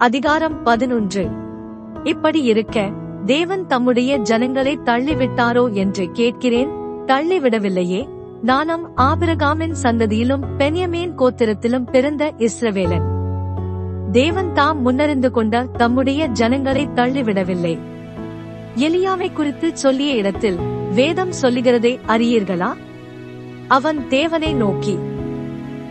அதிகாரம் பதினொன்று. இப்படி இருக்க தேவன் தம்முடைய ஜனங்களை தள்ளிவிட்டாரோ என்று கேட்கிறேன் தள்ளிவிடவில்லையே. நானும் ஆபிரகாமின் சந்ததியிலும் பெனியமேன் கோத்திரத்திலும் பிறந்த இஸ்ரவேலன். தேவன் தாம் முன்னறிந்து கொண்ட தம்முடைய ஜனங்களை தள்ளிவிடவில்லை. எலியாவை குறித்து சொல்லிய இடத்தில் வேதம் சொல்லுகிறதை அறியீர்களா? அவன் தேவனை நோக்கி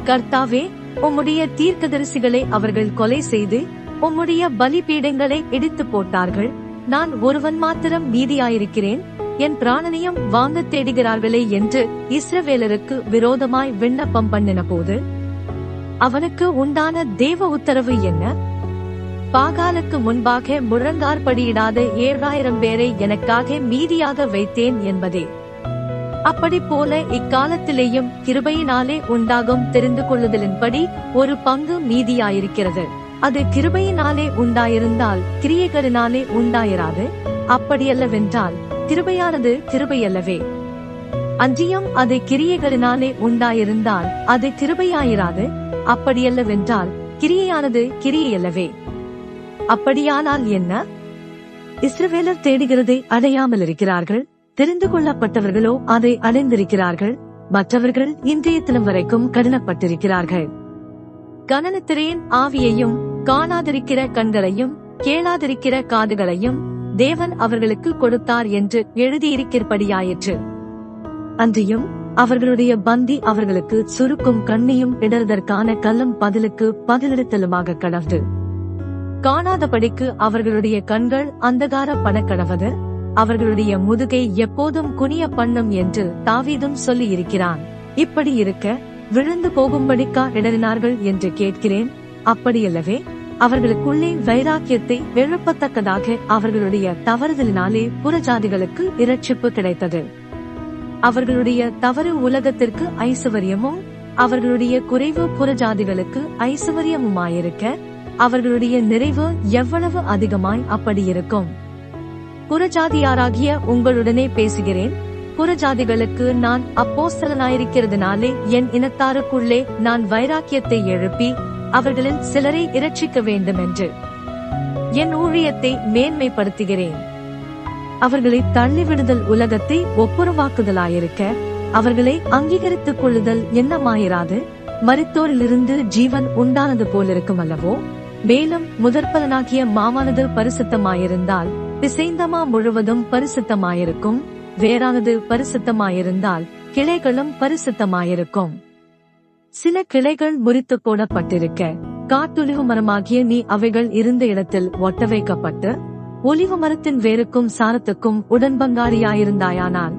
கர்த்தாவே உம்முடைய தீர்க்கதரிசிகளை அவர்கள் கொலை செய்து உம்முடைய பலிபீடங்களை இடித்து போட்டார்கள். நான் ஒருவன் மாத்திரம் மீதியாயிருக்கிறேன் என் பிராணனையும் வாங்க தேடுகிறார்களே என்று இஸ்ரவேலருக்கு விரோதமாய் விண்ணப்பம் பண்ணின போது அவனுக்கு உண்டான தேவ உத்தரவு என்ன? பாகாலுக்கு முன்பாக முழங்கார்படியிடாத ஏழாயிரம் பேரை எனக்காக மீதியாக வைத்தேன் என்பதே. அப்படி போல இக்காலத்திலேயும் கிருபையினாலே உண்டாகும் தெரிந்து கொள்ளுதலின்படி ஒரு பங்கு மீதியாயிருக்கிறது. அது கிருபையினாலே உண்டாயிருந்தால் கிரியைகளினாலே உண்டாயிராது. அப்படியல்லவென்றால் கிருபையானது கிருபையல்லவே. அன்றியும் அது கிரியைகளினாலே உண்டாயிருந்தால் அது கிருபையாயிராது. அப்படியல்லவென்றால் கிரியையானது கிரியையல்லவே. அப்படியானால் என்ன? இஸ்ரவேலர் தேடுகிறதை அடையாமல் இருக்கிறார்கள். தெரிந்து கொள்ளப்பட்டவர்களோ அதை அடைந்திருக்கிறார்கள். மற்றவர்கள் இன்றைய தினம் வரைக்கும் கடினப்பட்டிருக்கிறார்கள். கனனத்திரேன் ஆவியையும் காணாதிருக்கிற கண்களையும் கேளாதிருக்கிற காதுகளையும் தேவன் அவர்களுக்கு கொடுத்தார் என்று எழுதியிருக்கிறபடியாயிற்று. அன்றியும் அவர்களுடைய பந்தி அவர்களுக்கு சுருக்கும் கண்ணியும் இடறுதற்கான கல்லும் பதிலுக்கு பதிலெடுத்தலுமாக கடவுது காணாதபடிக்கு அவர்களுடைய கண்கள் அந்தகார படக்கடவது அவர்களுடைய முதுகை எப்போதும் குனிய பண்ணும் என்று தாவீதும் சொல்லி இருக்கிறான் இப்படி இருக்க விழுந்து போகும்படிக்கா இடறினார்கள் என்று கேட்கிறேன்? அப்படியல்லவே அவர்களுக்குள்ளே வைராக்கியத்தை எழுப்பத்தக்கதாக அவர்களுடைய தவறுதலினாலே புறஜாதிகளுக்கு இரட்சிப்பு கிடைத்தது. அவர்களுடைய தவறு உலகத்திற்கு ஐசுவரியமும் அவர்களுடைய குறைவு புறஜாதிகளுக்கு ஐசுவரியமுமாயிருக்க அவர்களுடைய நிறைவு எவ்வளவு அதிகமாய் அப்படி இருக்கும் புறஜாதியாராகிய உங்களுடனே பேசுகிறேன். புறஜாதிகளுக்கு நான் அப்போஸ்தலனாயிருக்கிறதுனாலே என் இனத்தாருக்குள்ளே நான் வைராக்கியத்தை எழுப்பி அவர்களில் சிலரை இரட்சிக்க வேண்டும் என்று என் ஊழியத்தை மேன்மைப்படுத்துகிறேன். அவர்களை தள்ளிவிடுதல் உலகத்தை ஒப்புரவாக்குதலாயிருக்க அவர்களை அங்கீகரித்துக் கொள்ளுதல் என்னமாயிராது மறுத்தோரிலிருந்து ஜீவன் உண்டானது போலிருக்கும் அல்லவோ? மேலும் முதற்பலனாகிய மாவானது பரிசுத்தமாயிருந்தால் பிசைந்தமா முழுவதும் பரிசுத்தமாயிருக்கும் வேறானது பரிசுத்தமாயிருந்தால் கிளைகளும் பரிசுத்தமாயிருக்கும். சில கிளைகள் முறித்து போடப்பட்டிருக்க. காட்டுலிவு மரமாகிய நீ அவைகள் இருந்த இடத்தில் ஒட்ட வைக்கப்பட்டு ஒலிவு மரத்தின் வேருக்கும் சாரத்துக்கும் உடன்பங்காரியாயிருந்தாயானால்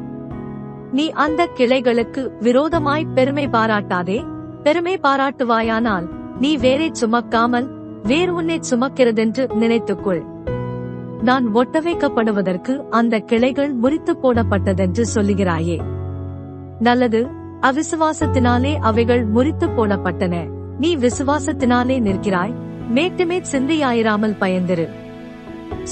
நீ அந்த கிளைகளுக்கு விரோதமாய் பெருமை பாராட்டாதே பெருமை பாராட்டுவாயானால் நீ வேரை சுமக்காமல் வேறு உன்னை சுமக்கிறதென்று நினைத்துக்கொள். நான் ஒட்ட வைக்கப்படுவதற்கு அந்த கிளைகள் முறித்து போடப்பட்டதென்று சொல்லுகிறாயே. நல்லது அவிசுவாசத்தினாலே அவைகள் முறித்து போடப்பட்டன. நீ விசுவாசத்தினாலே நிற்கிறாய். மேட்டுமே சிந்தையாயிராமல் பயந்திரு.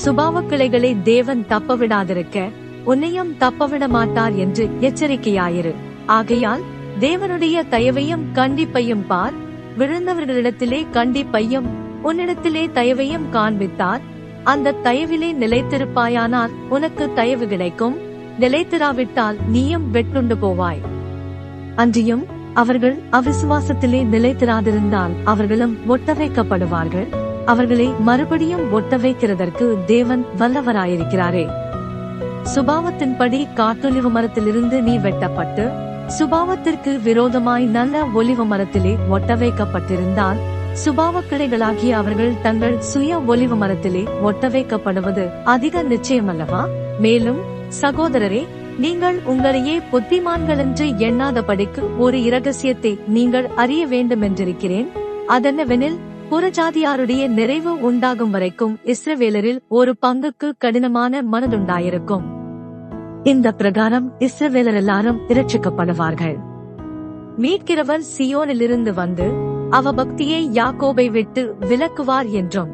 சுபாவ கிளைகளை தேவன் தப்பவிடாதிருக்க உன்னையும் தப்பவிட மாட்டார் என்று எச்சரிக்கையாயிரு. ஆகையால் தேவனுடைய தயவையும் கண்டிப்பையும் பார். விழுந்தவர்களிடத்திலே கண்டிப்பையும் உன்னிடத்திலே தயவையும் காண்பித்தார். அந்த தயவிலே நிலைத்திருப்பாயானால் உனக்கு தயவு கிடைக்கும். நிலைத்திராவிட்டால் நீயும் வெட்டுண்டு போவாய். அன்றியும் அவர்கள் அவிசுவாசத்திலே நிலைத்திராதிருந்தால் அவர்களும் ஒட்ட வைக்கப்படுவார்கள் அவர்களை மறுபடியும் ஒட்ட வைக்கிறதற்கு தேவன் வல்லவராயிருக்கிறாரே. சுபாவத்தின்படி காட்டொலிவு மரத்திலிருந்து நீ வெட்டப்பட்டு சுபாவத்திற்கு விரோதமாய் நல்ல ஒலிவு மரத்திலே ஒட்டவைக்கப்பட்டிருந்தால் சுபாவ கிளைகளாகிய அவர்கள் தங்கள் சுய ஒலிவு மரத்திலே ஒட்ட வைக்கப்படுவது அதிக நிச்சயமல்லவா? மேலும் சகோதரரே நீங்கள் உங்களையே புத்திமான்கள் என்று எண்ணாதபடிக்கு ஒரு இரகசியத்தை நீங்கள் அறிய வேண்டுமென்றிருக்கிறேன். அதென்னவெனில் புறஜாதியாருடைய நிறைவு உண்டாகும் வரைக்கும் இஸ்ரவேலரில் ஒரு பங்குக்கு கடினமான மனதுண்டாயிருக்கும். இந்த பிரகாரம் இஸ்ரவேலர் எல்லாரும் இரட்சிக்கப்படுவார்கள். மீட்கிறவர் சியோனிலிருந்து வந்து அவ பக்தியை யாக்கோபை விட்டு விலக்குவார் என்றும்.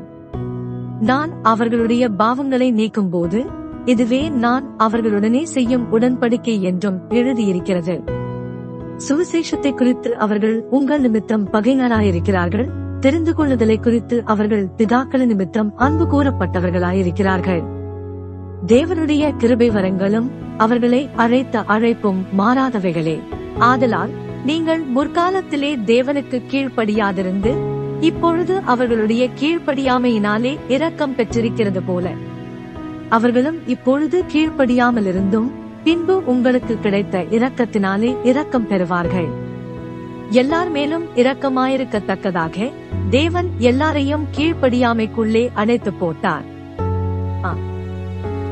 நான் அவர்களுடைய பாவங்களை நீக்கும்போது இதுவே நான் அவர்களுடனே செய்யும் உடன்படிக்கை என்றும் எழுதியிருக்கிறது. சுவிசேஷத்தை குறித்து அவர்கள் உங்கள் நிமித்தம் பகைஞராயிருக்கிறார்கள். தெரிந்து கொள்ளுதலை குறித்து அவர்கள் பிதாக்கள் நிமித்தம் அன்பு கூறப்பட்டவர்களாயிருக்கிறார்கள். தேவனுடைய கிருபை வரங்களும் அவர்களை அழைத்த அழைப்பும் மாறாதவைகளே. ஆதலால் நீங்கள் முற்காலத்திலே தேவனுக்கு கீழ்ப்படியாதிருந்து இப்பொழுது அவர்களுடைய கீழ்ப்படியாமையினாலே இரக்கம் பெற்றிருக்கிறது போல அவர்களும் இப்பொழுது கீழ்ப்படியாமல் இருந்தும் பின்பு உங்களுக்கு கிடைத்த இரக்கத்தினாலே இரக்கம் பெறுவார்கள். எல்லார் மேலும் இரக்கமாயிருக்கத்தக்கதாக தேவன் எல்லாரையும் கீழ்ப்படியாமைக்குள்ளே அணைத்து போட்டார்.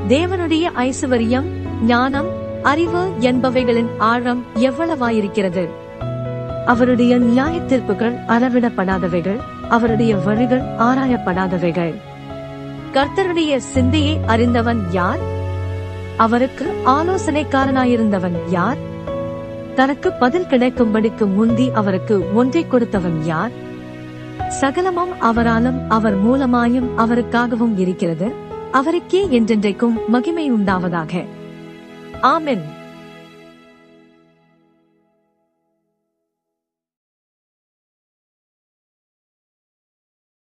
தேவனுடைய ஐசுவரியம் ஞானம் அறிவு என்பவைகளின் ஆழம் எவ்வளவாயிருக்கிறது? அவருடைய நியாய தீர்ப்புகள் அளவிடப்படாதவைகள் அவருடைய வழிகள் ஆராயப்படாதவைகள். கர்த்தருடைய சிந்தையை அறிந்தவன் யார்? அவருக்கு ஆலோசனைக்காரனாயிருந்தவன் யார்? தனக்கு பதில் கிடைக்கும்படிக்கு முந்தி அவருக்கு ஒன்றை கொடுத்தவன் யார்? சகலமும் அவராலும் அவர் மூலமாயும் அவருக்காகவும் இருக்கிறது. அவருக்கே என்றென்றைக்கும் மகிமை உண்டாவதாக. ஆமென்.